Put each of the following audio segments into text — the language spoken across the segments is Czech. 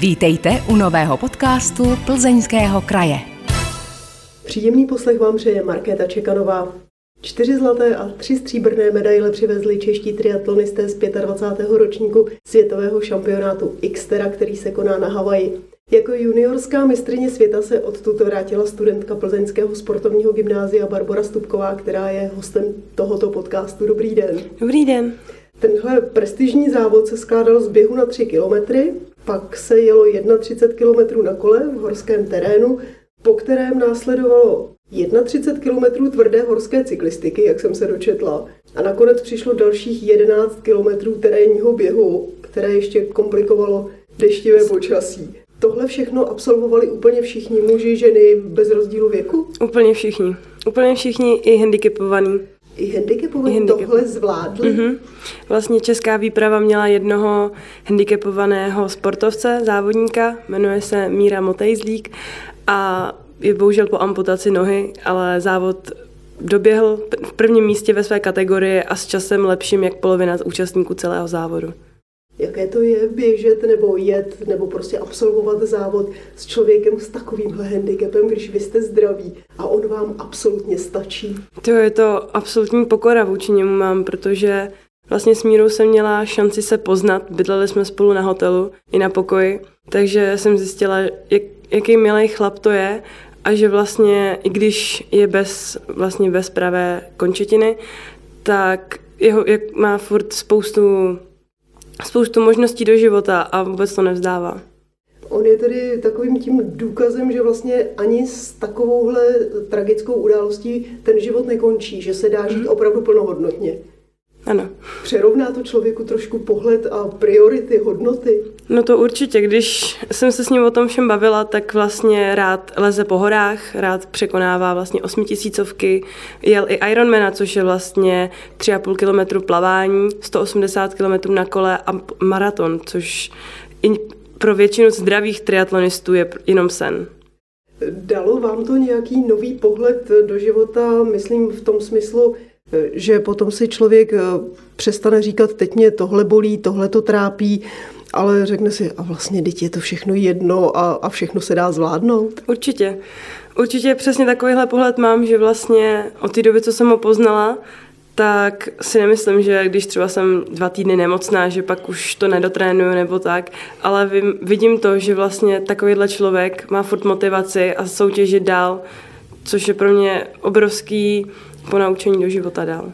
Vítejte u nového podcastu Plzeňského kraje. Příjemný poslech vám přeje Markéta Čekanová. Čtyři zlaté a tři stříbrné medaile přivezli čeští triatlonisté z 25. ročníku světového šampionátu Xtera, který se koná na Havaji. Jako juniorská mistrině světa se odtud vrátila studentka plzeňského sportovního gymnázia Barbara Stupková, která je hostem tohoto podcastu. Dobrý den. Dobrý den. Tenhle prestižní závod se skládal z běhu na 3 kilometry, pak se jelo 31 km na kole v horském terénu, po kterém následovalo 31 km tvrdé horské cyklistiky, jak jsem se dočetla, a nakonec přišlo dalších 11 km terénního běhu, které ještě komplikovalo deštivé počasí. Tohle všechno absolvovali úplně všichni muži, ženy bez rozdílu věku? Úplně všichni. Úplně všichni i handicapovaní. I handicapovaní handicap. tohle zvládli? Mm-hmm. Vlastně česká výprava měla jednoho handicapovaného sportovce, závodníka, jmenuje se Míra Motejzlík a je bohužel po amputaci nohy, ale závod doběhl v prvním místě ve své kategorii a s časem lepším jak polovina z účastníků celého závodu. Jaké to je běžet nebo jet nebo prostě absolvovat závod s člověkem s takovýmhle handicapem, když vy jste zdraví a on vám absolutně stačí? To je to absolutní pokora vůči němu mám, protože vlastně s Mírou jsem měla šanci se poznat, bydleli jsme spolu na hotelu i na pokoji, takže jsem zjistila, jak, jaký milý chlap to je a že vlastně, i když je bez, vlastně bez pravé končetiny, tak jeho, jak má furt spoustu spoustu možností do života a vůbec to nevzdává. On je tedy takovým tím důkazem, že vlastně ani s takovouhle tragickou událostí ten život nekončí, že se dá žít mhm. opravdu plnohodnotně. Ano. Přerovná to člověku trošku pohled a priority, hodnoty? No to určitě. Když jsem se s ním o tom všem bavila, tak vlastně rád leze po horách, rád překonává vlastně osmitisícovky, jel i Ironmana, což je vlastně 3,5 kilometru plavání, 180 kilometrů na kole a maraton, což i pro většinu zdravých triatlonistů je jenom sen. Dalo vám to nějaký nový pohled do života, myslím v tom smyslu, že potom si člověk eh, přestane říkat, teď mě tohle bolí, tohle to trápí, ale řekne si, a vlastně teď je to všechno jedno a, a všechno se dá zvládnout. Určitě. Určitě přesně takovýhle pohled mám, že vlastně od té doby, co jsem ho poznala, tak si nemyslím, že když třeba jsem dva týdny nemocná, že pak už to nedotrénuju nebo tak, ale vidím to, že vlastně takovýhle člověk má furt motivaci a soutěžit dál, což je pro mě obrovský ponaučení do života dál.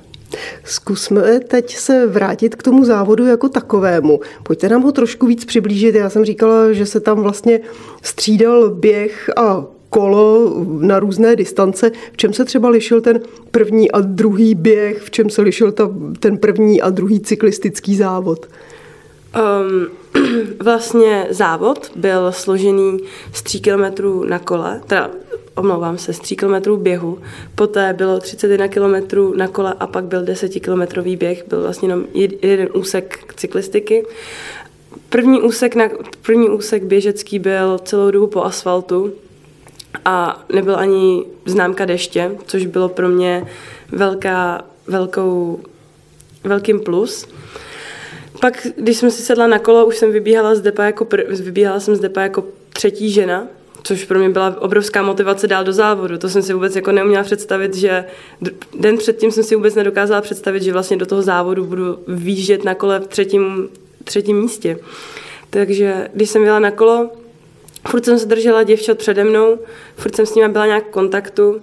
Zkusme teď se vrátit k tomu závodu jako takovému. Pojďte nám ho trošku víc přiblížit. Já jsem říkala, že se tam vlastně střídal běh a kolo na různé distance. V čem se třeba lišil ten první a druhý běh? V čem se lišil ta, ten první a druhý cyklistický závod? Um, vlastně závod byl složený z 3 kilometrů na kole, teda omlouvám se, z 3 kilometrů běhu, poté bylo 31 kilometrů na kole a pak byl 10 kilometrový běh, byl vlastně jenom jeden úsek cyklistiky. První úsek, na, první úsek běžecký byl celou dobu po asfaltu a nebyl ani známka deště, což bylo pro mě velká, velkou, velkým plus. Pak, když jsem si sedla na kolo, už jsem vybíhala z depa jako, pr- vybíhala jsem z depa jako třetí žena, což pro mě byla obrovská motivace dál do závodu. To jsem si vůbec jako neuměla představit, že den předtím jsem si vůbec nedokázala představit, že vlastně do toho závodu budu výjíždět na kole v třetím, třetím místě. Takže když jsem byla na kolo, furt jsem se držela děvčat přede mnou, furt jsem s nimi byla nějak v kontaktu,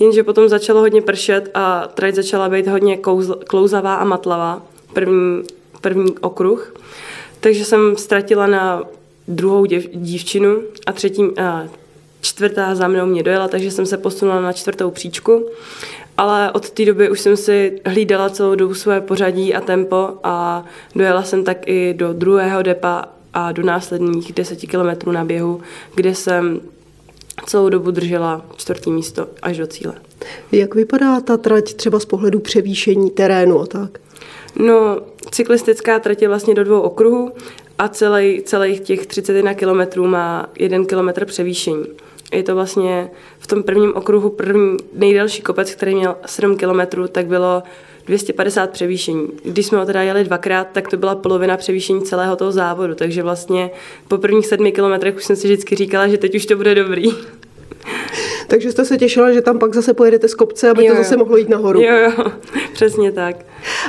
jenže potom začalo hodně pršet a trať začala být hodně kouzl, klouzavá a matlavá, první, první okruh. Takže jsem ztratila na druhou děv, dívčinu a třetí, a čtvrtá za mnou mě dojela, takže jsem se posunula na čtvrtou příčku. Ale od té doby už jsem si hlídala celou dobu své pořadí a tempo a dojela jsem tak i do druhého depa a do následních deseti kilometrů na běhu, kde jsem celou dobu držela čtvrtý místo až do cíle. Jak vypadá ta trať třeba z pohledu převýšení terénu a tak? No, cyklistická trať je vlastně do dvou okruhů a celý, celých těch 31 kilometrů má jeden kilometr převýšení. Je to vlastně v tom prvním okruhu první nejdelší kopec, který měl 7 kilometrů, tak bylo 250 převýšení. Když jsme ho teda jeli dvakrát, tak to byla polovina převýšení celého toho závodu, takže vlastně po prvních sedmi kilometrech už jsem si vždycky říkala, že teď už to bude dobrý. Takže jste se těšila, že tam pak zase pojedete z kopce, aby Jo, to zase mohlo jít nahoru. Jo, jo, přesně tak.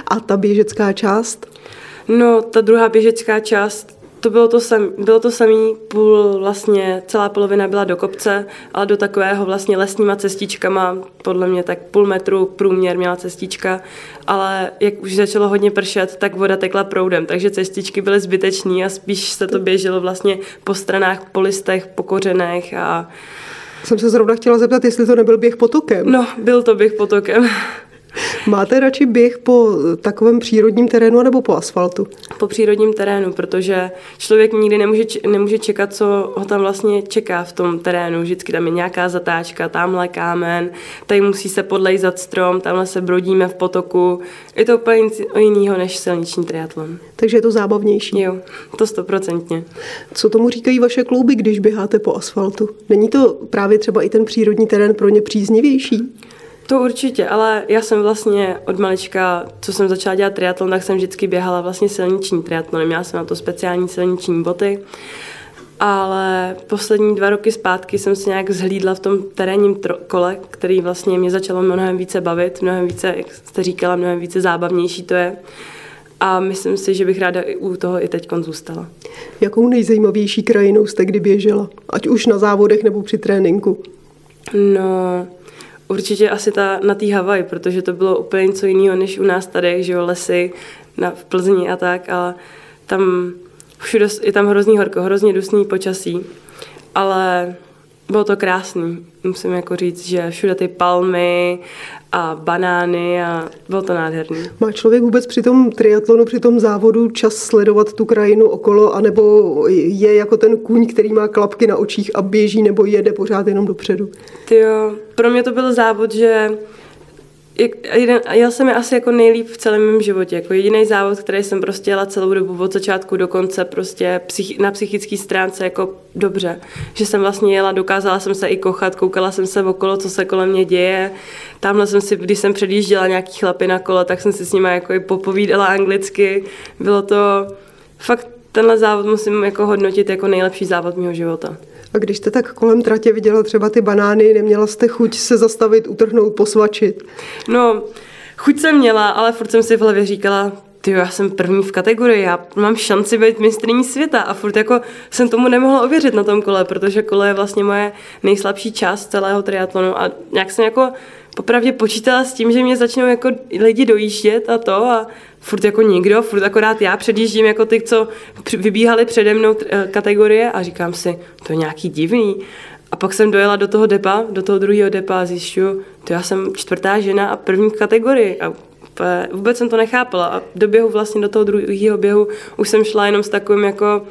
A ta běžecká část? No, ta druhá běžecká část, to bylo to, sam, bylo to samý, půl vlastně, celá polovina byla do kopce, ale do takového vlastně lesníma cestičkama, podle mě tak půl metru průměr měla cestička, ale jak už začalo hodně pršet, tak voda tekla proudem, takže cestičky byly zbytečný a spíš se to běželo vlastně po stranách, po listech, po kořenech a Jsem se zrovna chtěla zeptat, jestli to nebyl běh potokem. no, byl to běh potokem. Máte radši běh po takovém přírodním terénu nebo po asfaltu? po přírodním terénu, protože člověk nikdy nemůže, nemůže čekat, co ho tam vlastně čeká v tom terénu. Vždycky tam je nějaká zatáčka, tamhle kámen, tady musí se podlejzat strom, tamhle se brodíme v potoku. Je to úplně nic jiného než silniční triatlon. Takže je to zábavnější. Jo, to stoprocentně. Co tomu říkají vaše klouby, když běháte po asfaltu? Není to právě třeba i ten přírodní terén pro ně příznivější? To určitě, ale já jsem vlastně od malička, co jsem začala dělat triatlon, tak jsem vždycky běhala vlastně silniční triatlon. Měla jsem na to speciální silniční boty. Ale poslední dva roky zpátky jsem se nějak zhlídla v tom terénním tro- kole, který vlastně mě začalo mnohem více bavit, mnohem více, jak jste říkala, mnohem více zábavnější to je. A myslím si, že bych ráda i u toho i teď zůstala. Jakou nejzajímavější krajinou jste kdy běžela? Ať už na závodech nebo při tréninku. No, určitě asi ta na té Havaji, protože to bylo úplně něco jiného než u nás tady, že jo, lesy na, v Plzni a tak, ale tam všude je tam hrozný horko, hrozně dusný počasí, ale bylo to krásný. Musím jako říct, že všude ty palmy a banány a bylo to nádherný. Má člověk vůbec při tom triatlonu, při tom závodu čas sledovat tu krajinu okolo, anebo je jako ten kůň, který má klapky na očích a běží nebo jede pořád jenom dopředu? Ty jo, pro mě to byl závod, že jeden, jel jsem je asi jako nejlíp v celém mém životě. Jako jediný závod, který jsem prostě jela celou dobu od začátku do konce prostě psychi, na psychické stránce jako dobře. Že jsem vlastně jela, dokázala jsem se i kochat, koukala jsem se okolo, co se kolem mě děje. Tamhle jsem si, když jsem předjížděla nějaký chlapy na kole, tak jsem si s nimi jako i popovídala anglicky. Bylo to fakt tenhle závod musím jako hodnotit jako nejlepší závod mého života. A když jste tak kolem tratě viděla třeba ty banány, neměla jste chuť se zastavit, utrhnout, posvačit? No, chuť jsem měla, ale furt jsem si v hlavě říkala, ty já jsem první v kategorii, já mám šanci být mistrní světa a furt jako jsem tomu nemohla ověřit na tom kole, protože kole je vlastně moje nejslabší část celého triatlonu a nějak jsem jako popravdě počítala s tím, že mě začnou jako lidi dojíždět a to a furt jako nikdo, furt akorát já předjíždím jako ty, co vybíhali přede mnou eh, kategorie a říkám si, to je nějaký divný. A pak jsem dojela do toho depa, do toho druhého depa a zjišťuju, to já jsem čtvrtá žena a první v kategorii. A vůbec jsem to nechápala. A do běhu vlastně do toho druhého běhu už jsem šla jenom s takovým jako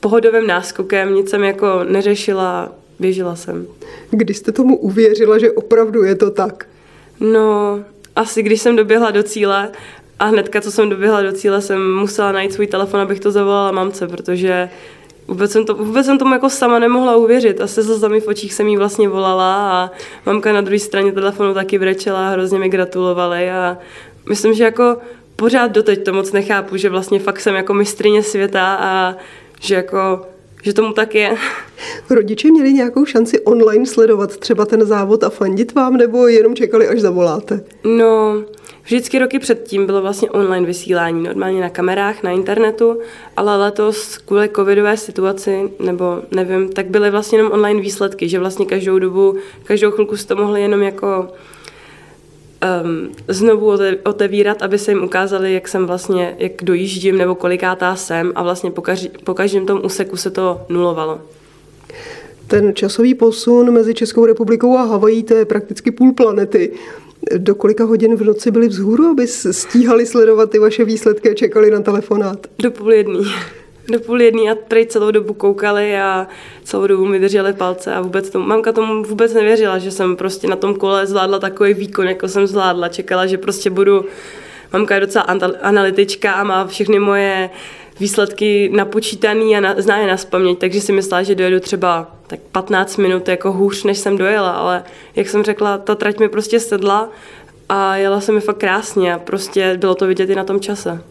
pohodovým náskokem, nic jsem jako neřešila, běžela jsem. Kdy jste tomu uvěřila, že opravdu je to tak? No, asi když jsem doběhla do cíle a hnedka, co jsem doběhla do cíle, jsem musela najít svůj telefon, abych to zavolala mamce, protože vůbec jsem, to, vůbec jsem tomu jako sama nemohla uvěřit. A se slzami v očích jsem jí vlastně volala a mamka na druhé straně telefonu taky brečela, hrozně mi gratulovali a myslím, že jako pořád doteď to moc nechápu, že vlastně fakt jsem jako mistrině světa a že jako, že tomu tak je. Rodiče měli nějakou šanci online sledovat třeba ten závod a fandit vám, nebo jenom čekali, až zavoláte? No, vždycky roky předtím bylo vlastně online vysílání, normálně na kamerách, na internetu, ale letos kvůli covidové situaci, nebo nevím, tak byly vlastně jenom online výsledky, že vlastně každou dobu, každou chvilku to mohli jenom jako um, znovu ote- otevírat, aby se jim ukázali, jak jsem vlastně, jak dojíždím nebo kolikátá jsem a vlastně po, každý, po každém tom úseku se to nulovalo. Ten časový posun mezi Českou republikou a Havají, to je prakticky půl planety. Do kolika hodin v noci byli vzhůru, aby stíhali sledovat ty vaše výsledky a čekali na telefonát? Do půl jedný. Do půl jedný a prej celou dobu koukali a celou dobu mi drželi palce a vůbec tomu, mamka tomu vůbec nevěřila, že jsem prostě na tom kole zvládla takový výkon, jako jsem zvládla. Čekala, že prostě budu, mamka je docela anal- analytička a má všechny moje výsledky napočítaný a na, zná je na spaměť, takže si myslela, že dojedu třeba tak 15 minut jako hůř, než jsem dojela, ale jak jsem řekla, ta trať mi prostě sedla a jela se mi fakt krásně a prostě bylo to vidět i na tom čase.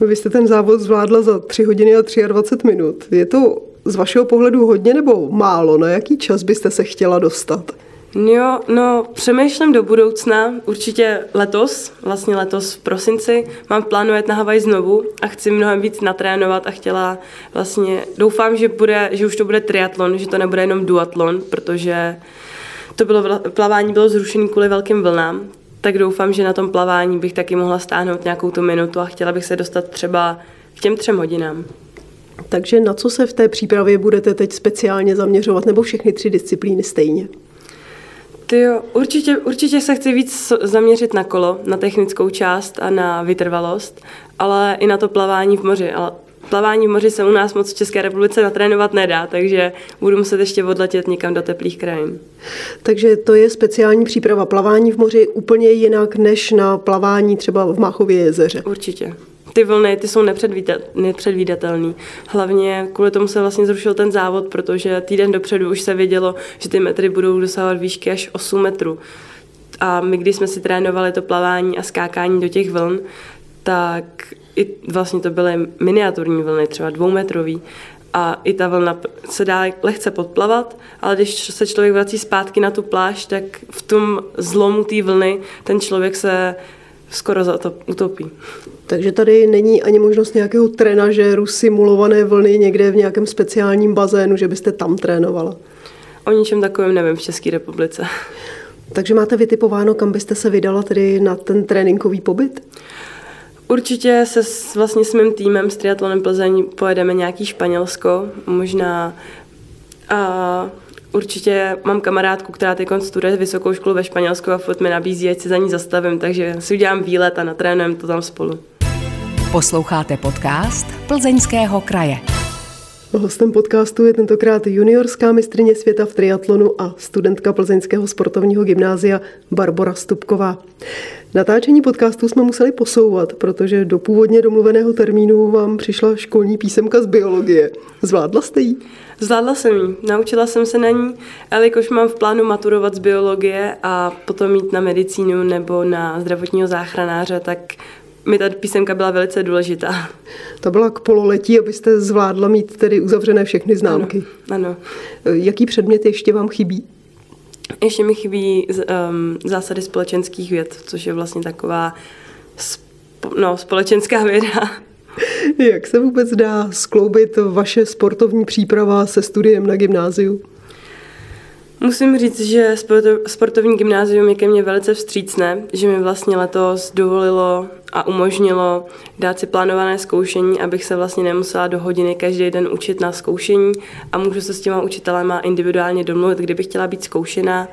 Vy jste ten závod zvládla za 3 hodiny a 23 minut. Je to z vašeho pohledu hodně nebo málo? Na jaký čas byste se chtěla dostat? Jo, no přemýšlím do budoucna, určitě letos, vlastně letos v prosinci, mám plánu jet na Havaj znovu a chci mnohem víc natrénovat a chtěla vlastně, doufám, že, bude, že už to bude triatlon, že to nebude jenom duatlon, protože to bylo, plavání bylo zrušené kvůli velkým vlnám, tak doufám, že na tom plavání bych taky mohla stáhnout nějakou tu minutu a chtěla bych se dostat třeba k těm třem hodinám. Takže na co se v té přípravě budete teď speciálně zaměřovat, nebo všechny tři disciplíny stejně? Ty jo, určitě, určitě se chci víc zaměřit na kolo, na technickou část a na vytrvalost, ale i na to plavání v moři. Ale plavání v moři se u nás moc v České republice natrénovat nedá, takže budu muset ještě odletět někam do teplých krajin. Takže to je speciální příprava plavání v moři úplně jinak než na plavání třeba v Máchově jezeře. Určitě. Ty vlny, ty jsou nepředvídatelné. Hlavně kvůli tomu se vlastně zrušil ten závod, protože týden dopředu už se vědělo, že ty metry budou dosahovat výšky až 8 metrů. A my, když jsme si trénovali to plavání a skákání do těch vln, tak i vlastně to byly miniaturní vlny, třeba dvoumetrový. A i ta vlna se dá lehce podplavat, ale když se člověk vrací zpátky na tu pláž, tak v tom zlomu té vlny ten člověk se skoro za to utopí. Takže tady není ani možnost nějakého trenažéru, simulované vlny někde v nějakém speciálním bazénu, že byste tam trénovala? O ničem takovém nevím v České republice. Takže máte vytipováno, kam byste se vydala tedy na ten tréninkový pobyt? Určitě se s, vlastně s mým týmem s Triatlonem Plzeň pojedeme nějaký Španělsko, možná a Určitě mám kamarádku, která teď studuje vysokou školu ve Španělsku a furt mi nabízí, ať se za ní zastavím, takže si udělám výlet a natrénujeme to tam spolu. Posloucháte podcast Plzeňského kraje. Hostem podcastu je tentokrát juniorská mistrně světa v triatlonu a studentka Plzeňského sportovního gymnázia Barbara Stupková. Natáčení podcastu jsme museli posouvat, protože do původně domluveného termínu vám přišla školní písemka z biologie. Zvládla jste ji? Zvládla jsem ji. Naučila jsem se na ní, ale jakož mám v plánu maturovat z biologie a potom jít na medicínu nebo na zdravotního záchranáře, tak mi ta písemka byla velice důležitá. Ta byla k pololetí, abyste zvládla mít tedy uzavřené všechny známky. Ano. ano. Jaký předmět ještě vám chybí? Ještě mi chybí um, zásady společenských věd, což je vlastně taková sp- no, společenská věda. Jak se vůbec dá skloubit vaše sportovní příprava se studiem na gymnáziu? Musím říct, že sportovní gymnázium je ke mně velice vstřícné, že mi vlastně letos dovolilo a umožnilo dát si plánované zkoušení, abych se vlastně nemusela do hodiny každý den učit na zkoušení a můžu se s těma učitelema individuálně domluvit, kdybych chtěla být zkoušená.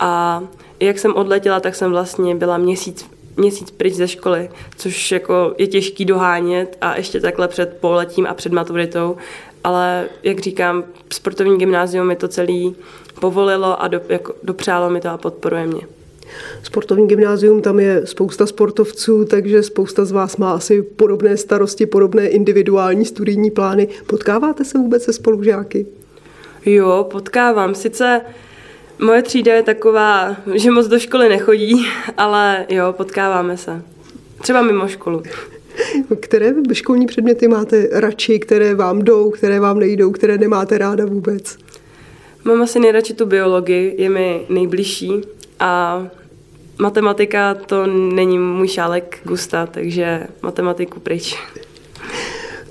A jak jsem odletěla, tak jsem vlastně byla měsíc měsíc pryč ze školy, což jako je těžký dohánět a ještě takhle před poletím a před maturitou, ale jak říkám, sportovní gymnázium mi to celý povolilo a do, jako, dopřálo mi to a podporuje mě. Sportovní gymnázium, tam je spousta sportovců, takže spousta z vás má asi podobné starosti, podobné individuální studijní plány. Potkáváte se vůbec se spolužáky? Jo, potkávám. Sice moje třída je taková, že moc do školy nechodí, ale jo, potkáváme se. Třeba mimo školu. Které školní předměty máte radši, které vám jdou, které vám nejdou, které nemáte ráda vůbec? Mám asi nejradši tu biologii, je mi nejbližší a matematika to není můj šálek gusta, takže matematiku pryč.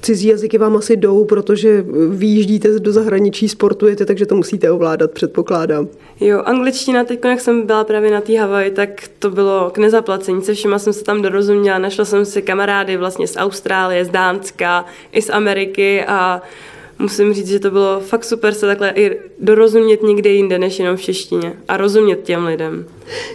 Cizí jazyky vám asi jdou, protože vyjíždíte do zahraničí, sportujete, takže to musíte ovládat, předpokládám. Jo, angličtina, teď jak jsem byla právě na té Havaji, tak to bylo k nezaplacení. Se všema jsem se tam dorozuměla, našla jsem si kamarády vlastně z Austrálie, z Dánska, i z Ameriky a musím říct, že to bylo fakt super se takhle i dorozumět někde jinde, než jenom v češtině a rozumět těm lidem.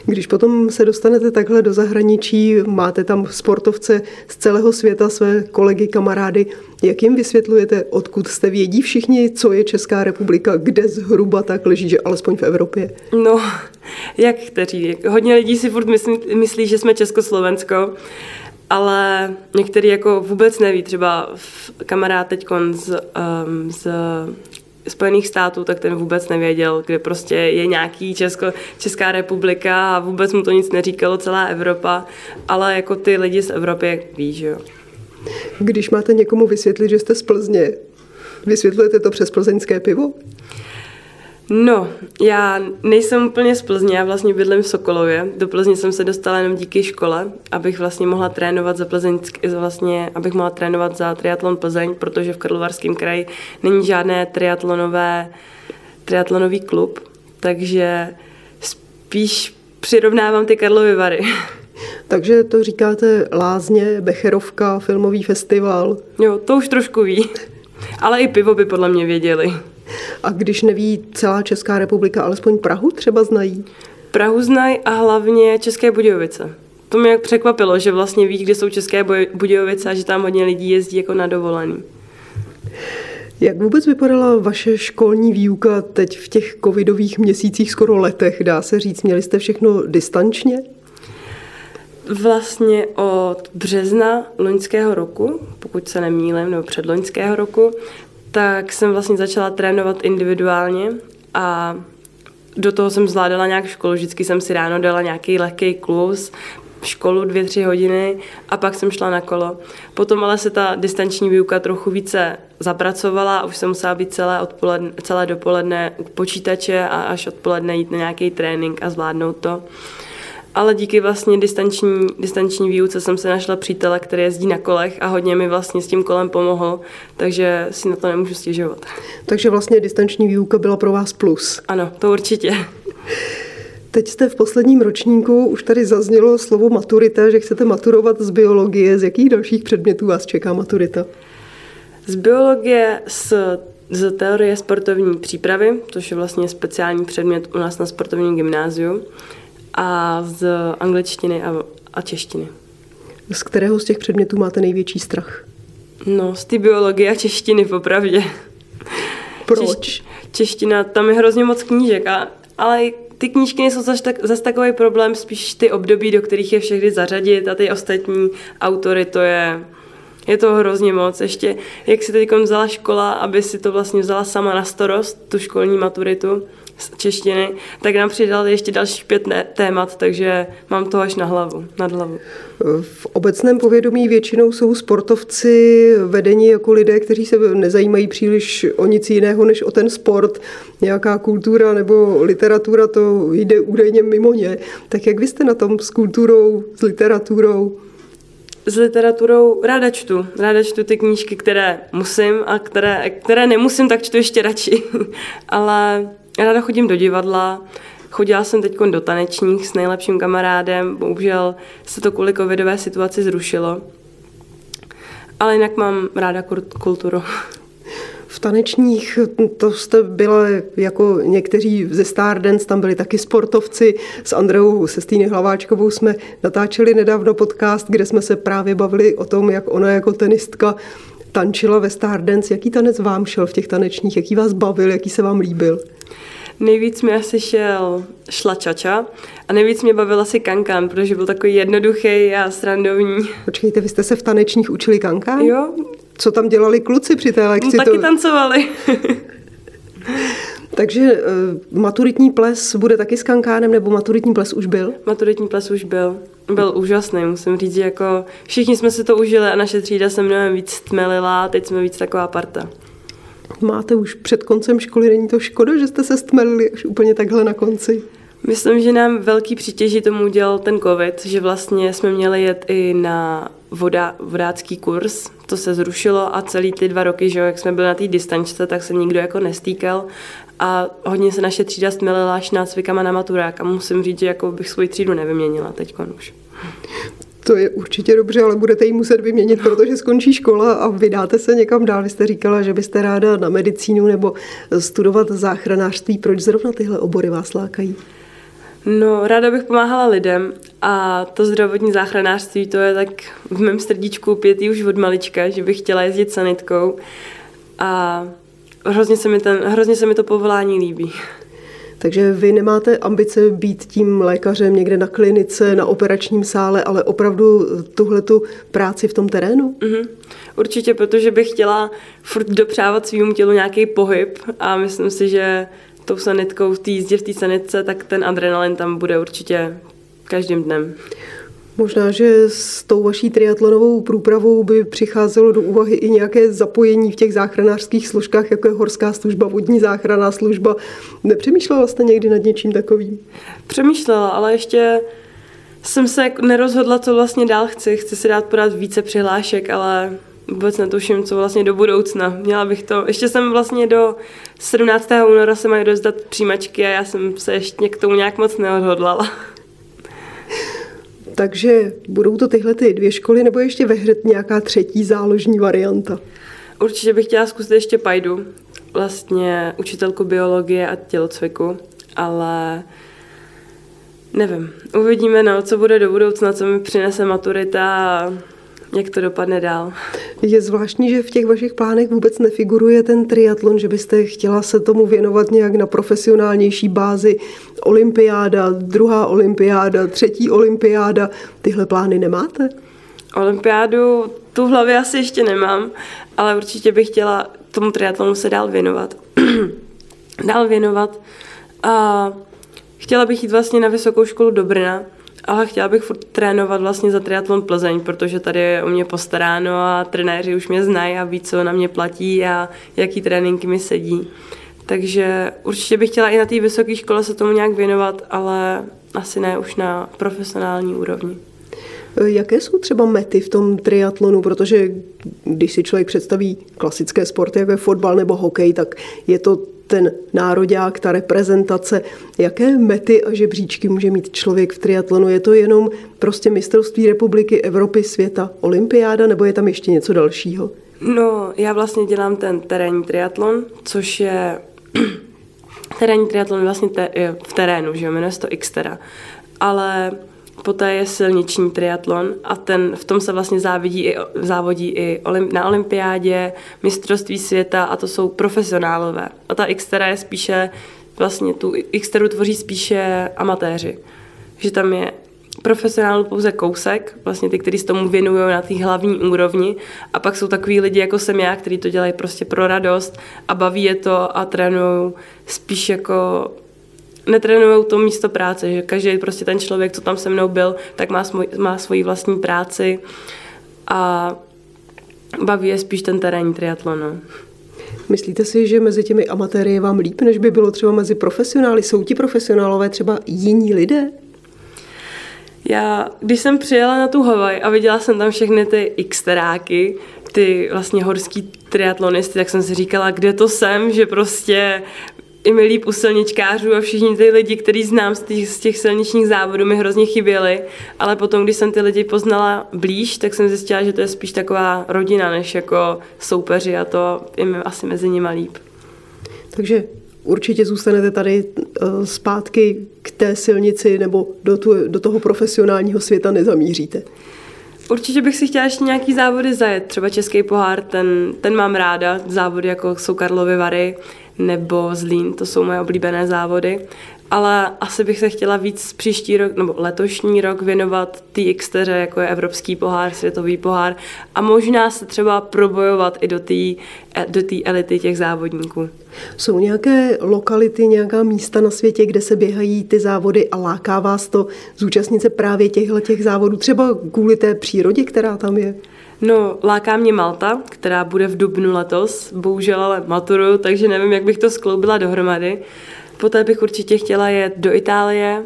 Když potom se dostanete takhle do zahraničí, máte tam sportovce z celého světa, své kolegy, kamarády, jak jim vysvětlujete, odkud jste vědí všichni, co je Česká republika, kde zhruba tak leží, že alespoň v Evropě? No, jak kteří. Hodně lidí si furt myslí, myslí že jsme Československo, ale některý jako vůbec neví, třeba kamarád teď z, um, z Spojených států, tak ten vůbec nevěděl, kde prostě je nějaký Česko, Česká republika a vůbec mu to nic neříkalo, celá Evropa, ale jako ty lidi z Evropy, ví, že jo. Když máte někomu vysvětlit, že jste z Plzně, vysvětlujete to přes plzeňské pivo? No, já nejsem úplně z Plzně, já vlastně bydlím v Sokolově. Do Plzně jsem se dostala jenom díky škole, abych vlastně mohla trénovat za Plzeňsk, vlastně, abych mohla trénovat za triatlon Plzeň, protože v Karlovarském kraji není žádné triatlonové, triatlonový klub, takže spíš přirovnávám ty Karlovy Vary. Takže to říkáte Lázně, Becherovka, filmový festival. Jo, to už trošku ví. Ale i pivo by podle mě věděli. A když neví celá Česká republika, alespoň Prahu třeba znají? Prahu znají a hlavně České Budějovice. To mě překvapilo, že vlastně ví, kde jsou České Budějovice a že tam hodně lidí jezdí jako na dovolený. Jak vůbec vypadala vaše školní výuka teď v těch covidových měsících, skoro letech, dá se říct? Měli jste všechno distančně? Vlastně od března loňského roku, pokud se nemýlím, nebo předloňského roku, tak jsem vlastně začala trénovat individuálně a do toho jsem zvládala nějak školu. Vždycky jsem si ráno dala nějaký lehký klus, školu dvě, tři hodiny a pak jsem šla na kolo. Potom ale se ta distanční výuka trochu více zapracovala a už jsem musela být celé, odpoledne, celé dopoledne u počítače a až odpoledne jít na nějaký trénink a zvládnout to ale díky vlastně distanční, distanční výuce jsem se našla přítele, který jezdí na kolech a hodně mi vlastně s tím kolem pomohl, takže si na to nemůžu stěžovat. Takže vlastně distanční výuka byla pro vás plus. Ano, to určitě. Teď jste v posledním ročníku, už tady zaznělo slovo maturita, že chcete maturovat z biologie. Z jakých dalších předmětů vás čeká maturita? Z biologie, z, z teorie sportovní přípravy, což je vlastně speciální předmět u nás na sportovním gymnáziu a z angličtiny a, a češtiny. Z kterého z těch předmětů máte největší strach? No, z té biologie a češtiny, popravdě. Proč? Češ, čeština, tam je hrozně moc knížek, a, ale ty knížky nejsou zase tak, zas takový problém, spíš ty období, do kterých je všechny zařadit a ty ostatní autory, to je, je to hrozně moc. Ještě, jak si teď vzala škola, aby si to vlastně vzala sama na starost, tu školní maturitu, z češtiny, tak nám přidali ještě dalších pět témat, takže mám to až na hlavu, nad hlavu. V obecném povědomí většinou jsou sportovci vedení jako lidé, kteří se nezajímají příliš o nic jiného než o ten sport. Nějaká kultura nebo literatura to jde údajně mimo ně. Tak jak vy jste na tom s kulturou, s literaturou? s literaturou ráda čtu. Ráda čtu ty knížky, které musím a které, které nemusím, tak čtu ještě radši. Ale Ráda chodím do divadla, chodila jsem teď do tanečních s nejlepším kamarádem, bohužel se to kvůli covidové situaci zrušilo. Ale jinak mám ráda kulturu. V tanečních to jste byla jako někteří ze Stardance, tam byli taky sportovci. S Andreou Sestýny Hlaváčkovou jsme natáčeli nedávno podcast, kde jsme se právě bavili o tom, jak ona jako tenistka tančila ve Stardance. Jaký tanec vám šel v těch tanečních? Jaký vás bavil? Jaký se vám líbil? Nejvíc mi asi šel šlačača a nejvíc mě bavil asi kankan, protože byl takový jednoduchý a srandovní. Počkejte, vy jste se v tanečních učili kankan? Jo. Co tam dělali kluci při té lekci? No, taky to... tancovali. Takže uh, maturitní ples bude taky s kankánem, nebo maturitní ples už byl? Maturitní ples už byl. Byl úžasný, musím říct, jako všichni jsme si to užili a naše třída se mnohem víc stmelila, teď jsme víc taková parta máte už před koncem školy, není to škoda, že jste se stmelili až úplně takhle na konci? Myslím, že nám velký přítěží tomu udělal ten covid, že vlastně jsme měli jet i na voda, vodácký kurz, to se zrušilo a celý ty dva roky, že jak jsme byli na té distančce, tak se nikdo jako nestýkal a hodně se naše třída stmelila až nácvikama na maturák a musím říct, že jako bych svoji třídu nevyměnila teď už. To je určitě dobře, ale budete ji muset vyměnit, protože skončí škola a vydáte se někam dál. Vy jste říkala, že byste ráda na medicínu nebo studovat záchranářství. Proč zrovna tyhle obory vás lákají? No, ráda bych pomáhala lidem a to zdravotní záchranářství, to je tak v mém srdíčku pětý už od malička, že bych chtěla jezdit sanitkou a hrozně se mi, ten, hrozně se mi to povolání líbí. Takže vy nemáte ambice být tím lékařem někde na klinice, na operačním sále, ale opravdu tuhle tu práci v tom terénu? Mm-hmm. Určitě, protože bych chtěla furt dopřávat svým tělu nějaký pohyb a myslím si, že tou sanitkou v té jízdě v té sanitce, tak ten adrenalin tam bude určitě každým dnem. Možná, že s tou vaší triatlonovou průpravou by přicházelo do úvahy i nějaké zapojení v těch záchranářských složkách, jako je horská služba, vodní záchranná služba. Nepřemýšlela jste někdy nad něčím takovým? Přemýšlela, ale ještě jsem se nerozhodla, co vlastně dál chci. Chci si dát podat více přihlášek, ale vůbec netuším, co vlastně do budoucna. Měla bych to, ještě jsem vlastně do 17. února se mají rozdat přijímačky a já jsem se ještě k tomu nějak moc neodhodlala. Takže budou to tyhle ty dvě školy nebo ještě ve hře nějaká třetí záložní varianta? Určitě bych chtěla zkusit ještě Pajdu, vlastně učitelku biologie a tělocviku, ale nevím. Uvidíme, no, co bude do budoucna, co mi přinese maturita a jak to dopadne dál. Je zvláštní, že v těch vašich plánech vůbec nefiguruje ten triatlon, že byste chtěla se tomu věnovat nějak na profesionálnější bázi. Olympiáda, druhá olympiáda, třetí olympiáda. Tyhle plány nemáte? Olympiádu tu v hlavě asi ještě nemám, ale určitě bych chtěla tomu triatlonu se dál věnovat. dál věnovat. A chtěla bych jít vlastně na vysokou školu do Brna, ale chtěla bych furt trénovat vlastně za triatlon Plzeň, protože tady je o mě postaráno a trenéři už mě znají a ví, co na mě platí a jaký tréninky mi sedí. Takže určitě bych chtěla i na té vysoké škole se tomu nějak věnovat, ale asi ne už na profesionální úrovni. Jaké jsou třeba mety v tom triatlonu? Protože když si člověk představí klasické sporty, jako je fotbal nebo hokej, tak je to ten nároďák, ta reprezentace. Jaké mety a žebříčky může mít člověk v triatlonu? Je to jenom prostě mistrovství republiky, Evropy, světa, olympiáda, nebo je tam ještě něco dalšího? No, já vlastně dělám ten terénní triatlon, což je terénní triatlon vlastně te, v terénu, že jo, jmenuje se to Xtera. Ale Poté je silniční triatlon a ten, v tom se vlastně závodí i, závodí i olymp, na olympiádě, mistrovství světa a to jsou profesionálové. A ta Xtera je spíše, vlastně tu Xteru tvoří spíše amatéři. Že tam je profesionálů pouze kousek, vlastně ty, kteří se tomu věnují na té hlavní úrovni a pak jsou takový lidi jako jsem já, kteří to dělají prostě pro radost a baví je to a trénují spíš jako netrénují to místo práce, že každý prostě ten člověk, co tam se mnou byl, tak má, svoj, má svoji vlastní práci a baví je spíš ten terénní triatlon. No. Myslíte si, že mezi těmi amatéry je vám líp, než by bylo třeba mezi profesionály? Jsou ti profesionálové třeba jiní lidé? Já, když jsem přijela na tu Havaj a viděla jsem tam všechny ty xteráky, ty vlastně horský triatlonisty, tak jsem si říkala, kde to jsem, že prostě i mi líp u silničkářů a všichni ty lidi, který znám z těch, z těch silničních závodů, mi hrozně chyběli, ale potom, když jsem ty lidi poznala blíž, tak jsem zjistila, že to je spíš taková rodina, než jako soupeři a to je mi asi mezi nimi líp. Takže určitě zůstanete tady uh, zpátky k té silnici nebo do, tu, do toho profesionálního světa nezamíříte. Určitě bych si chtěla ještě nějaký závody zajet, třeba Český pohár, ten, ten mám ráda, závody jako jsou Karlovy Vary, nebo Zlín, to jsou moje oblíbené závody. Ale asi bych se chtěla víc příští rok, nebo letošní rok věnovat té xteře, jako je Evropský pohár, Světový pohár a možná se třeba probojovat i do té do tý elity těch závodníků. Jsou nějaké lokality, nějaká místa na světě, kde se běhají ty závody a láká vás to zúčastnit se právě těchto těch závodů, třeba kvůli té přírodě, která tam je? No, láká mě Malta, která bude v Dubnu letos, bohužel ale maturu, takže nevím, jak bych to skloubila dohromady. Poté bych určitě chtěla jet do Itálie,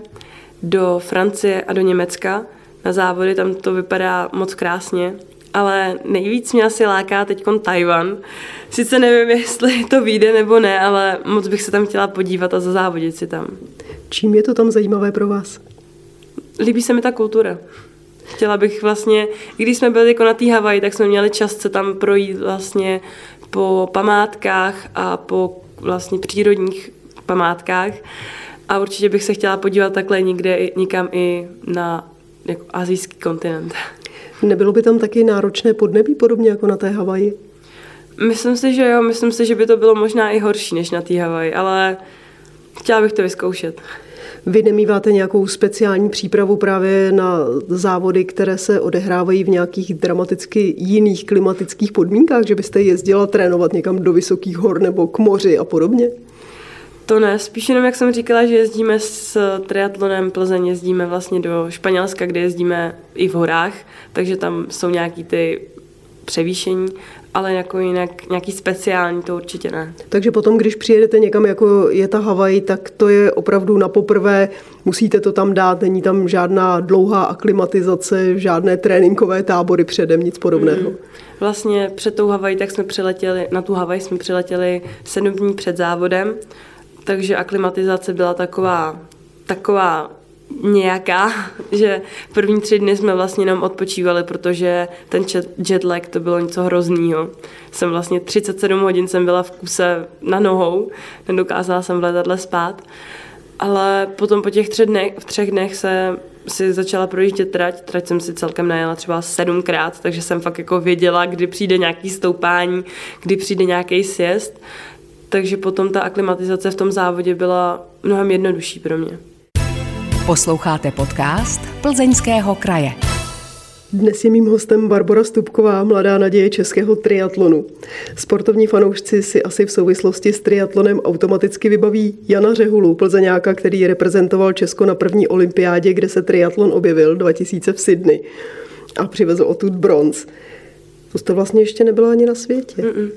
do Francie a do Německa na závody, tam to vypadá moc krásně. Ale nejvíc mě asi láká teď Tajvan. Sice nevím, jestli to vyjde nebo ne, ale moc bych se tam chtěla podívat a zazávodit si tam. Čím je to tam zajímavé pro vás? Líbí se mi ta kultura. Chtěla bych vlastně, když jsme byli jako na té Havaji, tak jsme měli čas se tam projít vlastně po památkách a po vlastně přírodních památkách. A určitě bych se chtěla podívat takhle někde, někam i na jako azijský kontinent. Nebylo by tam taky náročné podnebí, podobně jako na té Havaji? Myslím si, že jo, myslím si, že by to bylo možná i horší než na té Havaji, ale Chtěla bych to vyzkoušet. Vy nemýváte nějakou speciální přípravu právě na závody, které se odehrávají v nějakých dramaticky jiných klimatických podmínkách, že byste jezdila trénovat někam do vysokých hor nebo k moři a podobně? To ne, spíš jenom, jak jsem říkala, že jezdíme s triatlonem Plzeň, jezdíme vlastně do Španělska, kde jezdíme i v horách, takže tam jsou nějaký ty převýšení, ale jako jinak nějaký speciální to určitě ne. Takže potom, když přijedete někam, jako je ta Havaj, tak to je opravdu na poprvé, musíte to tam dát, není tam žádná dlouhá aklimatizace, žádné tréninkové tábory předem, nic podobného. Mm. Vlastně před tou Havaj, tak jsme přiletěli, na tu Havaj jsme přiletěli sedm dní před závodem, takže aklimatizace byla taková, taková nějaká, že první tři dny jsme vlastně jenom odpočívali, protože ten jetlag to bylo něco hroznýho. Jsem vlastně 37 hodin jsem byla v kuse na nohou, nedokázala jsem v letadle spát, ale potom po těch třech dnech, v třech dnech se si začala projíždět trať, trať jsem si celkem najela třeba sedmkrát, takže jsem fakt jako věděla, kdy přijde nějaký stoupání, kdy přijde nějaký sjezd, takže potom ta aklimatizace v tom závodě byla mnohem jednodušší pro mě. Posloucháte podcast Plzeňského kraje. Dnes je mým hostem Barbara Stupková, mladá naděje českého triatlonu. Sportovní fanoušci si asi v souvislosti s triatlonem automaticky vybaví Jana Řehulu, plzeňáka, který reprezentoval Česko na první olympiádě, kde se triatlon objevil 2000 v Sydney a přivezl odtud bronz. To jste vlastně ještě nebyla ani na světě. Mm-mm.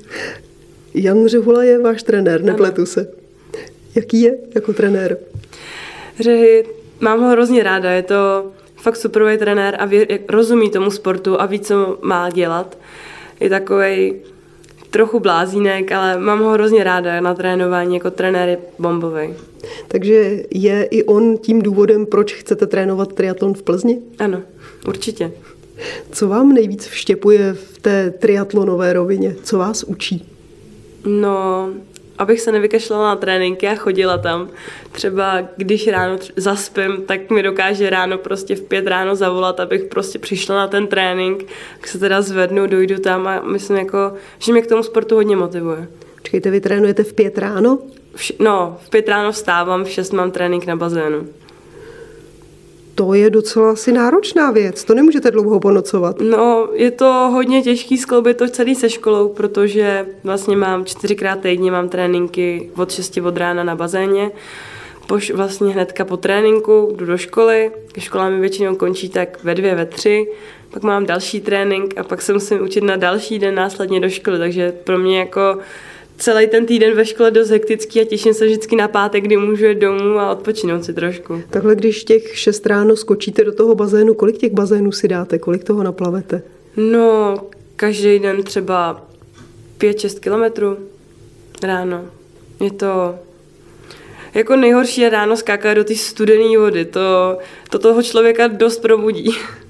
Jan Řehula je váš trenér, nepletu se. Jaký je jako trenér? Řehy, mám ho hrozně ráda, je to fakt superový trenér a vě, rozumí tomu sportu a ví, co má dělat. Je takový trochu blázínek, ale mám ho hrozně ráda na trénování, jako trenér je bombový. Takže je i on tím důvodem, proč chcete trénovat triatlon v Plzni? Ano, určitě. Co vám nejvíc vštěpuje v té triatlonové rovině? Co vás učí? No, abych se nevykašlala na tréninky a chodila tam. Třeba když ráno zaspím, tak mi dokáže ráno prostě v pět ráno zavolat, abych prostě přišla na ten trénink, tak se teda zvednu, dojdu tam a myslím jako, že mě k tomu sportu hodně motivuje. Počkejte, vy trénujete v pět ráno? V, no, v pět ráno vstávám, v šest mám trénink na bazénu to je docela asi náročná věc. To nemůžete dlouho ponocovat. No, je to hodně těžký skloubit to celý se školou, protože vlastně mám čtyřikrát týdně mám tréninky od 6 od rána na bazéně. Poš vlastně hnedka po tréninku jdu do školy, škola mi většinou končí tak ve dvě, ve tři, pak mám další trénink a pak se musím učit na další den následně do školy, takže pro mě jako celý ten týden ve škole dost hektický a těším se vždycky na pátek, kdy můžu jít domů a odpočinout si trošku. Takhle, když těch šest ráno skočíte do toho bazénu, kolik těch bazénů si dáte, kolik toho naplavete? No, každý den třeba 5-6 kilometrů ráno. Je to jako nejhorší je ráno skákat do té studené vody. To, to toho člověka dost probudí.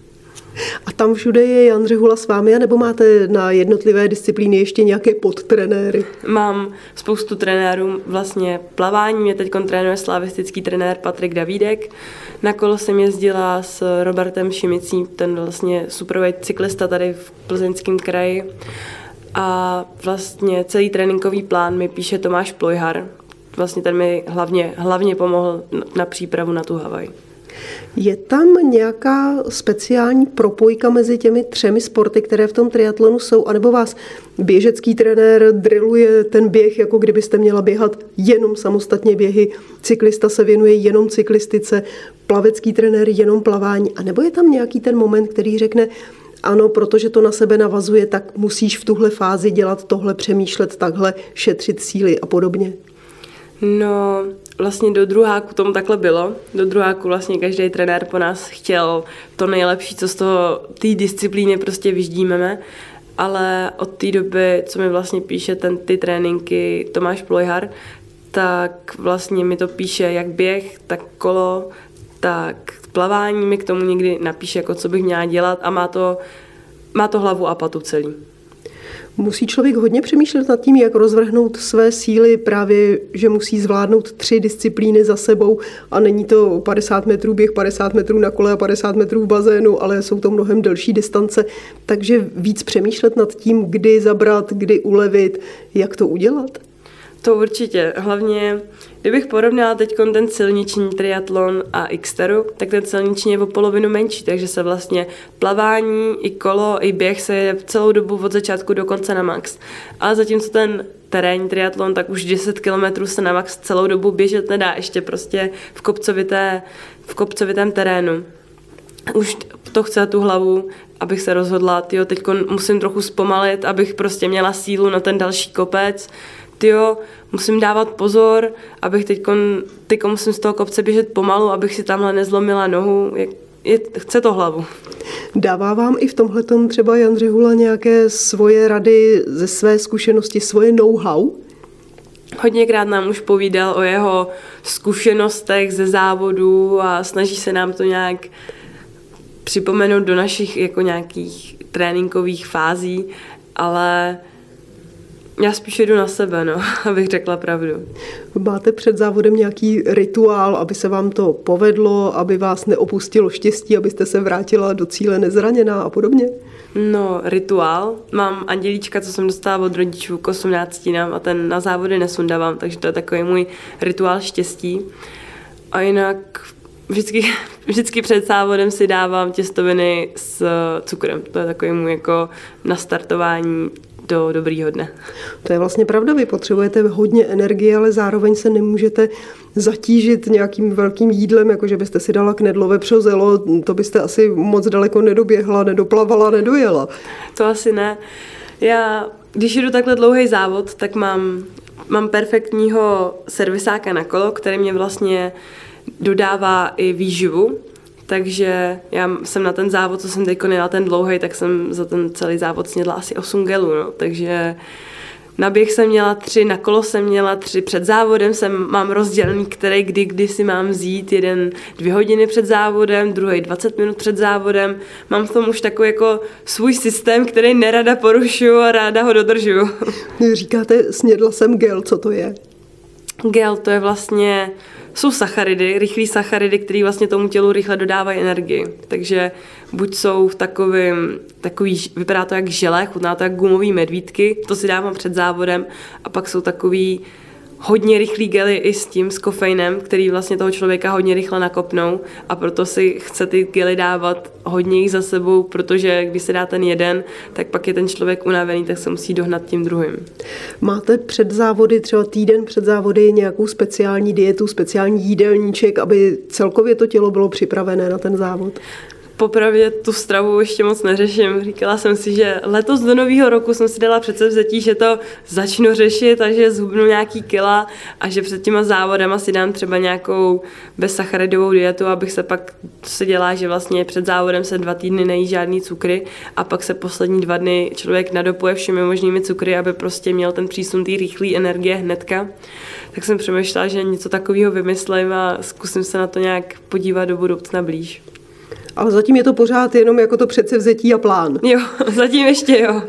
A tam všude je Jan Řehula s vámi, nebo máte na jednotlivé disciplíny ještě nějaké podtrenéry? Mám spoustu trenérů, vlastně plavání mě teď trénuje slavistický trenér Patrik Davídek. Na kolo jsem jezdila s Robertem Šimicí, ten vlastně superový cyklista tady v plzeňském kraji. A vlastně celý tréninkový plán mi píše Tomáš Plojhar. Vlastně ten mi hlavně, hlavně pomohl na přípravu na tu Havaj. Je tam nějaká speciální propojka mezi těmi třemi sporty, které v tom triatlonu jsou, anebo vás běžecký trenér drilluje ten běh, jako kdybyste měla běhat jenom samostatně běhy, cyklista se věnuje jenom cyklistice, plavecký trenér jenom plavání, anebo je tam nějaký ten moment, který řekne, ano, protože to na sebe navazuje, tak musíš v tuhle fázi dělat tohle, přemýšlet takhle, šetřit síly a podobně. No, vlastně do druháku tomu takhle bylo. Do druháku vlastně každý trenér po nás chtěl to nejlepší, co z toho té disciplíny prostě vyždímeme. Ale od té doby, co mi vlastně píše ten, ty tréninky Tomáš Plojhar, tak vlastně mi to píše jak běh, tak kolo, tak plavání mi k tomu někdy napíše, jako co bych měla dělat a má to, má to hlavu a patu celý. Musí člověk hodně přemýšlet nad tím, jak rozvrhnout své síly, právě, že musí zvládnout tři disciplíny za sebou a není to 50 metrů běh, 50 metrů na kole a 50 metrů v bazénu, ale jsou to mnohem delší distance, takže víc přemýšlet nad tím, kdy zabrat, kdy ulevit, jak to udělat. To určitě. Hlavně, kdybych porovnala teď ten silniční triatlon a Xteru, tak ten silniční je o polovinu menší, takže se vlastně plavání, i kolo, i běh se je celou dobu od začátku do konce na max. Ale zatímco ten terénní triatlon, tak už 10 kilometrů se na max celou dobu běžet nedá, ještě prostě v, kopcovité, v kopcovitém terénu. Už to chce tu hlavu, abych se rozhodla, tyjo, teď musím trochu zpomalit, abych prostě měla sílu na ten další kopec, tyjo, musím dávat pozor, abych teď teď musím z toho kopce běžet pomalu, abych si tamhle nezlomila nohu, je, je, chce to hlavu. Dává vám i v tomhle třeba Jan Řehula nějaké svoje rady ze své zkušenosti, svoje know-how? Hodněkrát nám už povídal o jeho zkušenostech ze závodu a snaží se nám to nějak připomenout do našich jako nějakých tréninkových fází, ale já spíš jdu na sebe, no, abych řekla pravdu. Máte před závodem nějaký rituál, aby se vám to povedlo, aby vás neopustilo štěstí, abyste se vrátila do cíle nezraněná a podobně? No, rituál. Mám andělíčka, co jsem dostala od rodičů k 18 a ten na závody nesundávám, takže to je takový můj rituál štěstí. A jinak vždycky, vždycky před závodem si dávám těstoviny s cukrem. To je takový můj jako nastartování do dobrýho dne. To je vlastně pravda, vy potřebujete hodně energie, ale zároveň se nemůžete zatížit nějakým velkým jídlem, jako že byste si dala knedlo, vepřozelo, to byste asi moc daleko nedoběhla, nedoplavala, nedojela. To asi ne. Já, když jdu takhle dlouhý závod, tak mám, mám perfektního servisáka na kolo, který mě vlastně dodává i výživu, takže já jsem na ten závod, co jsem teď jela ten dlouhý, tak jsem za ten celý závod snědla asi 8 gelů, no. takže na běh jsem měla tři, na kolo jsem měla tři, před závodem jsem mám rozdělený, který kdy, kdy si mám vzít, jeden dvě hodiny před závodem, druhý 20 minut před závodem. Mám v tom už takový jako svůj systém, který nerada porušuju a ráda ho dodržuju. Říkáte, snědla jsem gel, co to je? Gel to je vlastně jsou sacharidy, rychlé sacharidy, které vlastně tomu tělu rychle dodávají energii. Takže buď jsou v takovým, takový, vypadá to jak žele, chutná to jak gumový medvídky, to si dávám před závodem, a pak jsou takový hodně rychlý gely i s tím, s kofeinem, který vlastně toho člověka hodně rychle nakopnou a proto si chce ty gely dávat hodně jich za sebou, protože když se dá ten jeden, tak pak je ten člověk unavený, tak se musí dohnat tím druhým. Máte před závody, třeba týden před závody, nějakou speciální dietu, speciální jídelníček, aby celkově to tělo bylo připravené na ten závod? Popravdě tu stravu ještě moc neřeším. Říkala jsem si, že letos do nového roku jsem si dala přece vzetí, že to začnu řešit a že zhubnu nějaký kila a že před těma závodem si dám třeba nějakou bezsacharidovou dietu, abych se pak, se dělá, že vlastně před závodem se dva týdny nejí žádný cukry a pak se poslední dva dny člověk nadopuje všemi možnými cukry, aby prostě měl ten přísun té rychlé energie hnedka. Tak jsem přemýšlela, že něco takového vymyslím a zkusím se na to nějak podívat do budoucna blíž. Ale zatím je to pořád jenom jako to předsevzetí a plán. Jo, zatím ještě jo.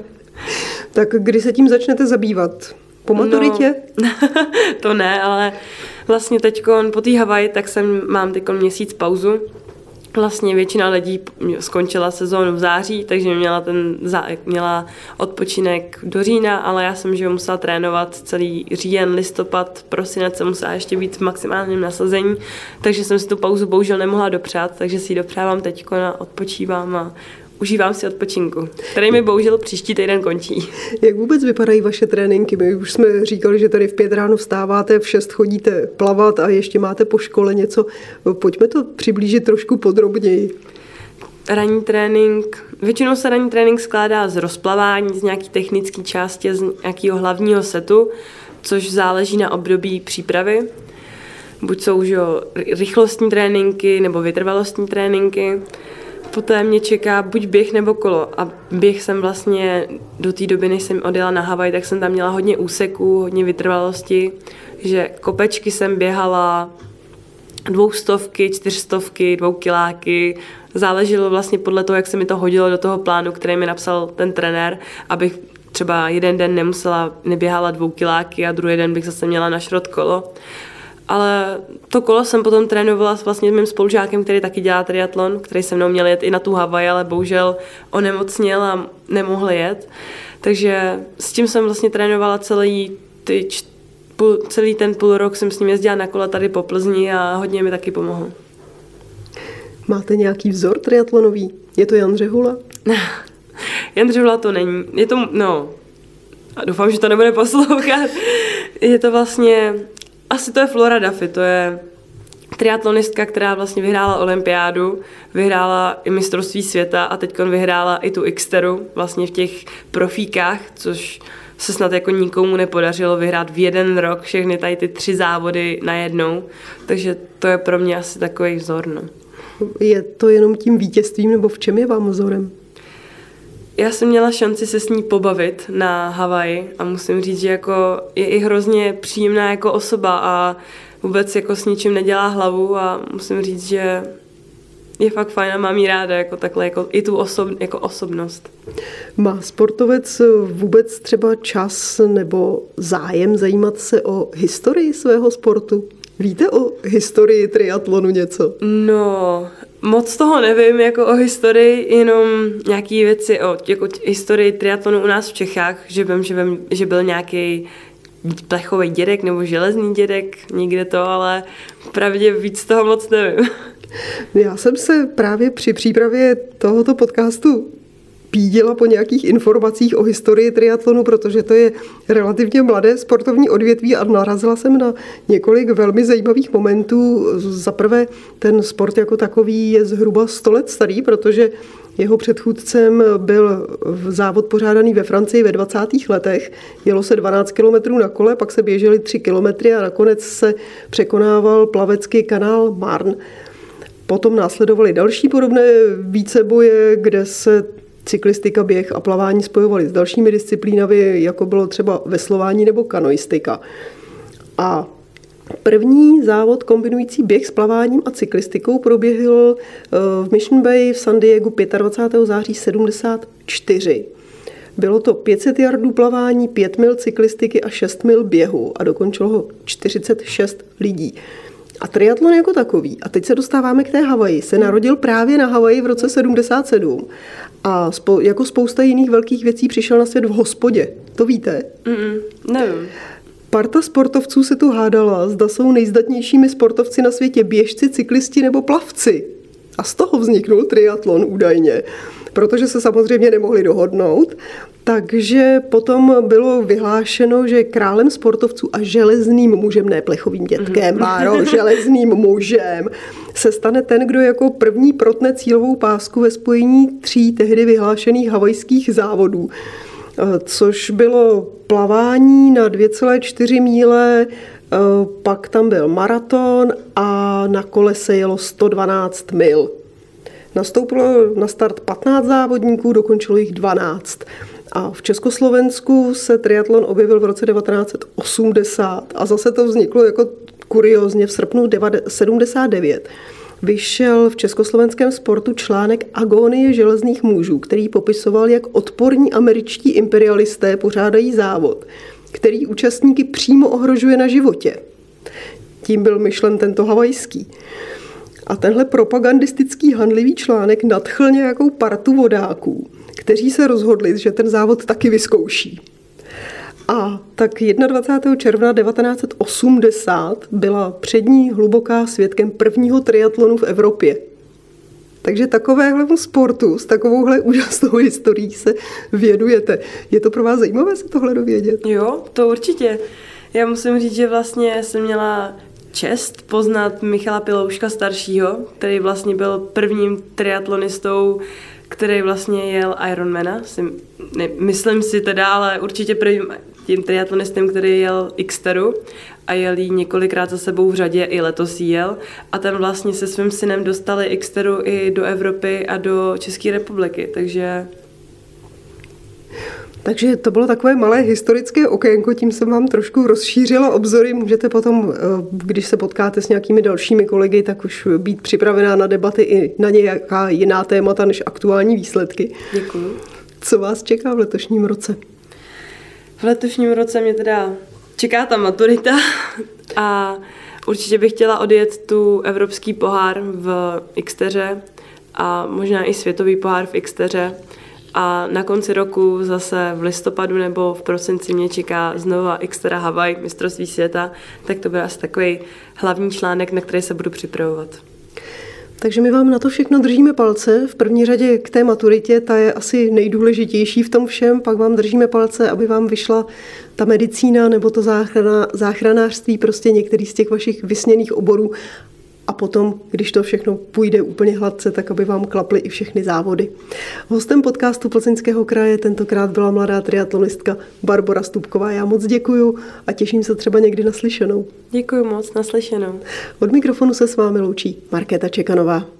Tak kdy se tím začnete zabývat? Po maturitě? No, to ne, ale vlastně teď po té Havaji, tak jsem, mám teď měsíc pauzu Vlastně většina lidí skončila sezónu v září, takže měla, ten, měla odpočinek do října, ale já jsem že musela trénovat celý říjen, listopad, prosinec jsem musela ještě být v maximálním nasazení, takže jsem si tu pauzu bohužel nemohla dopřát, takže si ji dopřávám teď a odpočívám a užívám si odpočinku, který mi bohužel příští týden končí. Jak vůbec vypadají vaše tréninky? My už jsme říkali, že tady v pět ráno vstáváte, v šest chodíte plavat a ještě máte po škole něco. Pojďme to přiblížit trošku podrobněji. Ranní trénink, většinou se ranní trénink skládá z rozplavání, z nějaký technické části, z nějakého hlavního setu, což záleží na období přípravy. Buď jsou už rychlostní tréninky nebo vytrvalostní tréninky. Poté mě čeká buď běh nebo kolo. A běh jsem vlastně do té doby, než jsem odjela na Havaj, tak jsem tam měla hodně úseků, hodně vytrvalosti, že kopečky jsem běhala dvoustovky, čtyřstovky, dvoukiláky. Záleželo vlastně podle toho, jak se mi to hodilo do toho plánu, který mi napsal ten trenér, abych třeba jeden den nemusela, neběhala dvoukiláky a druhý den bych zase měla na šrot kolo ale to kolo jsem potom trénovala s vlastně mým spolužákem, který taky dělá triatlon, který se mnou měl jet i na tu Havaj, ale bohužel onemocněl a nemohl jet. Takže s tím jsem vlastně trénovala celý ty půl, celý ten půl rok jsem s ním jezdila na kole tady po Plzni a hodně mi taky pomohl. Máte nějaký vzor triatlonový? Je to Jan Řehula? Jan Řehula to není. Je to, no, a doufám, že to nebude poslouchat. Je to vlastně, asi to je Flora Duffy, to je triatlonistka, která vlastně vyhrála olympiádu, vyhrála i mistrovství světa a teď vyhrála i tu Xteru vlastně v těch profíkách, což se snad jako nikomu nepodařilo vyhrát v jeden rok všechny tady ty tři závody najednou, takže to je pro mě asi takový vzor. No. Je to jenom tím vítězstvím, nebo v čem je vám vzorem? Já jsem měla šanci se s ní pobavit na Havaji a musím říct, že jako je i hrozně příjemná jako osoba a vůbec jako s ničím nedělá hlavu a musím říct, že je fakt fajn a mám jí ráda jako takhle, jako i tu osob, jako osobnost. Má sportovec vůbec třeba čas nebo zájem zajímat se o historii svého sportu? Víte o historii triatlonu něco? No, moc toho nevím jako o historii, jenom nějaké věci o jako historii triatlonu u nás v Čechách, že vím, že, vím, že byl nějaký plechový dědek nebo železný dědek, někde to, ale pravdě víc toho moc nevím. Já jsem se právě při přípravě tohoto podcastu pídila po nějakých informacích o historii triatlonu, protože to je relativně mladé sportovní odvětví a narazila jsem na několik velmi zajímavých momentů. Za prvé, ten sport jako takový je zhruba 100 let starý, protože jeho předchůdcem byl závod pořádaný ve Francii ve 20. letech. Jelo se 12 kilometrů na kole, pak se běželi 3 kilometry a nakonec se překonával plavecký kanál Marne. Potom následovaly další podobné víceboje, kde se cyklistika, běh a plavání spojovaly s dalšími disciplínami, jako bylo třeba veslování nebo kanoistika. A První závod kombinující běh s plaváním a cyklistikou proběhl eh, v Mission Bay v San Diego 25. září 74. Bylo to 500 yardů plavání, 5 mil cyklistiky a 6 mil běhu a dokončilo ho 46 lidí. A triatlon jako takový, a teď se dostáváme k té Havaji, se narodil právě na Havaji v roce 77 a spo, jako spousta jiných velkých věcí přišel na svět v hospodě. To víte? Mm-mm, nevím. Parta sportovců se tu hádala, zda jsou nejzdatnějšími sportovci na světě běžci, cyklisti nebo plavci. A z toho vzniknul triatlon údajně, protože se samozřejmě nemohli dohodnout. Takže potom bylo vyhlášeno, že králem sportovců a železným mužem, ne plechovým dětkem, mm-hmm. Máro, železným mužem, se stane ten, kdo jako první protne cílovou pásku ve spojení tří tehdy vyhlášených havajských závodů což bylo plavání na 2,4 míle, pak tam byl maraton a na kole se jelo 112 mil. Nastoupilo na start 15 závodníků, dokončilo jich 12. A v Československu se triatlon objevil v roce 1980 a zase to vzniklo jako kuriozně v srpnu 79 vyšel v československém sportu článek Agonie železných mužů, který popisoval, jak odporní američtí imperialisté pořádají závod, který účastníky přímo ohrožuje na životě. Tím byl myšlen tento havajský. A tenhle propagandistický handlivý článek nadchl nějakou partu vodáků, kteří se rozhodli, že ten závod taky vyzkouší. A tak 21. června 1980 byla přední hluboká svědkem prvního triatlonu v Evropě. Takže takovéhle sportu s takovouhle úžasnou historií se věnujete. Je to pro vás zajímavé se tohle dovědět? Jo, to určitě. Já musím říct, že vlastně jsem měla čest poznat Michala Pilouška staršího, který vlastně byl prvním triatlonistou, který vlastně jel Ironmana. ne, myslím si teda, ale určitě prvním tím triatlonistem, který jel Xteru a jel jí několikrát za sebou v řadě, i letos jel. A ten vlastně se svým synem dostali Xteru i do Evropy a do České republiky, takže takže to bylo takové malé historické okénko, tím jsem vám trošku rozšířila obzory. Můžete potom, eh, když se potkáte s nějakými dalšími kolegy, tak už být připravená na debaty i na nějaká jiná témata než aktuální výsledky. Děkuji. Co vás čeká v letošním roce? V letošním roce mě teda čeká ta maturita a určitě bych chtěla odjet tu evropský pohár v Xteře a možná i světový pohár v Xteře a na konci roku zase v listopadu nebo v prosinci mě čeká znova Xterra Hawaii, mistrovství světa, tak to bude asi takový hlavní článek, na který se budu připravovat. Takže my vám na to všechno držíme palce. V první řadě k té maturitě, ta je asi nejdůležitější v tom všem. Pak vám držíme palce, aby vám vyšla ta medicína nebo to záchrana, záchranářství, prostě některý z těch vašich vysněných oborů a potom, když to všechno půjde úplně hladce, tak aby vám klaply i všechny závody. Hostem podcastu Plzeňského kraje tentokrát byla mladá triatlonistka Barbara Stupková. Já moc děkuju a těším se třeba někdy naslyšenou. Děkuji moc, naslyšenou. Od mikrofonu se s vámi loučí Markéta Čekanová.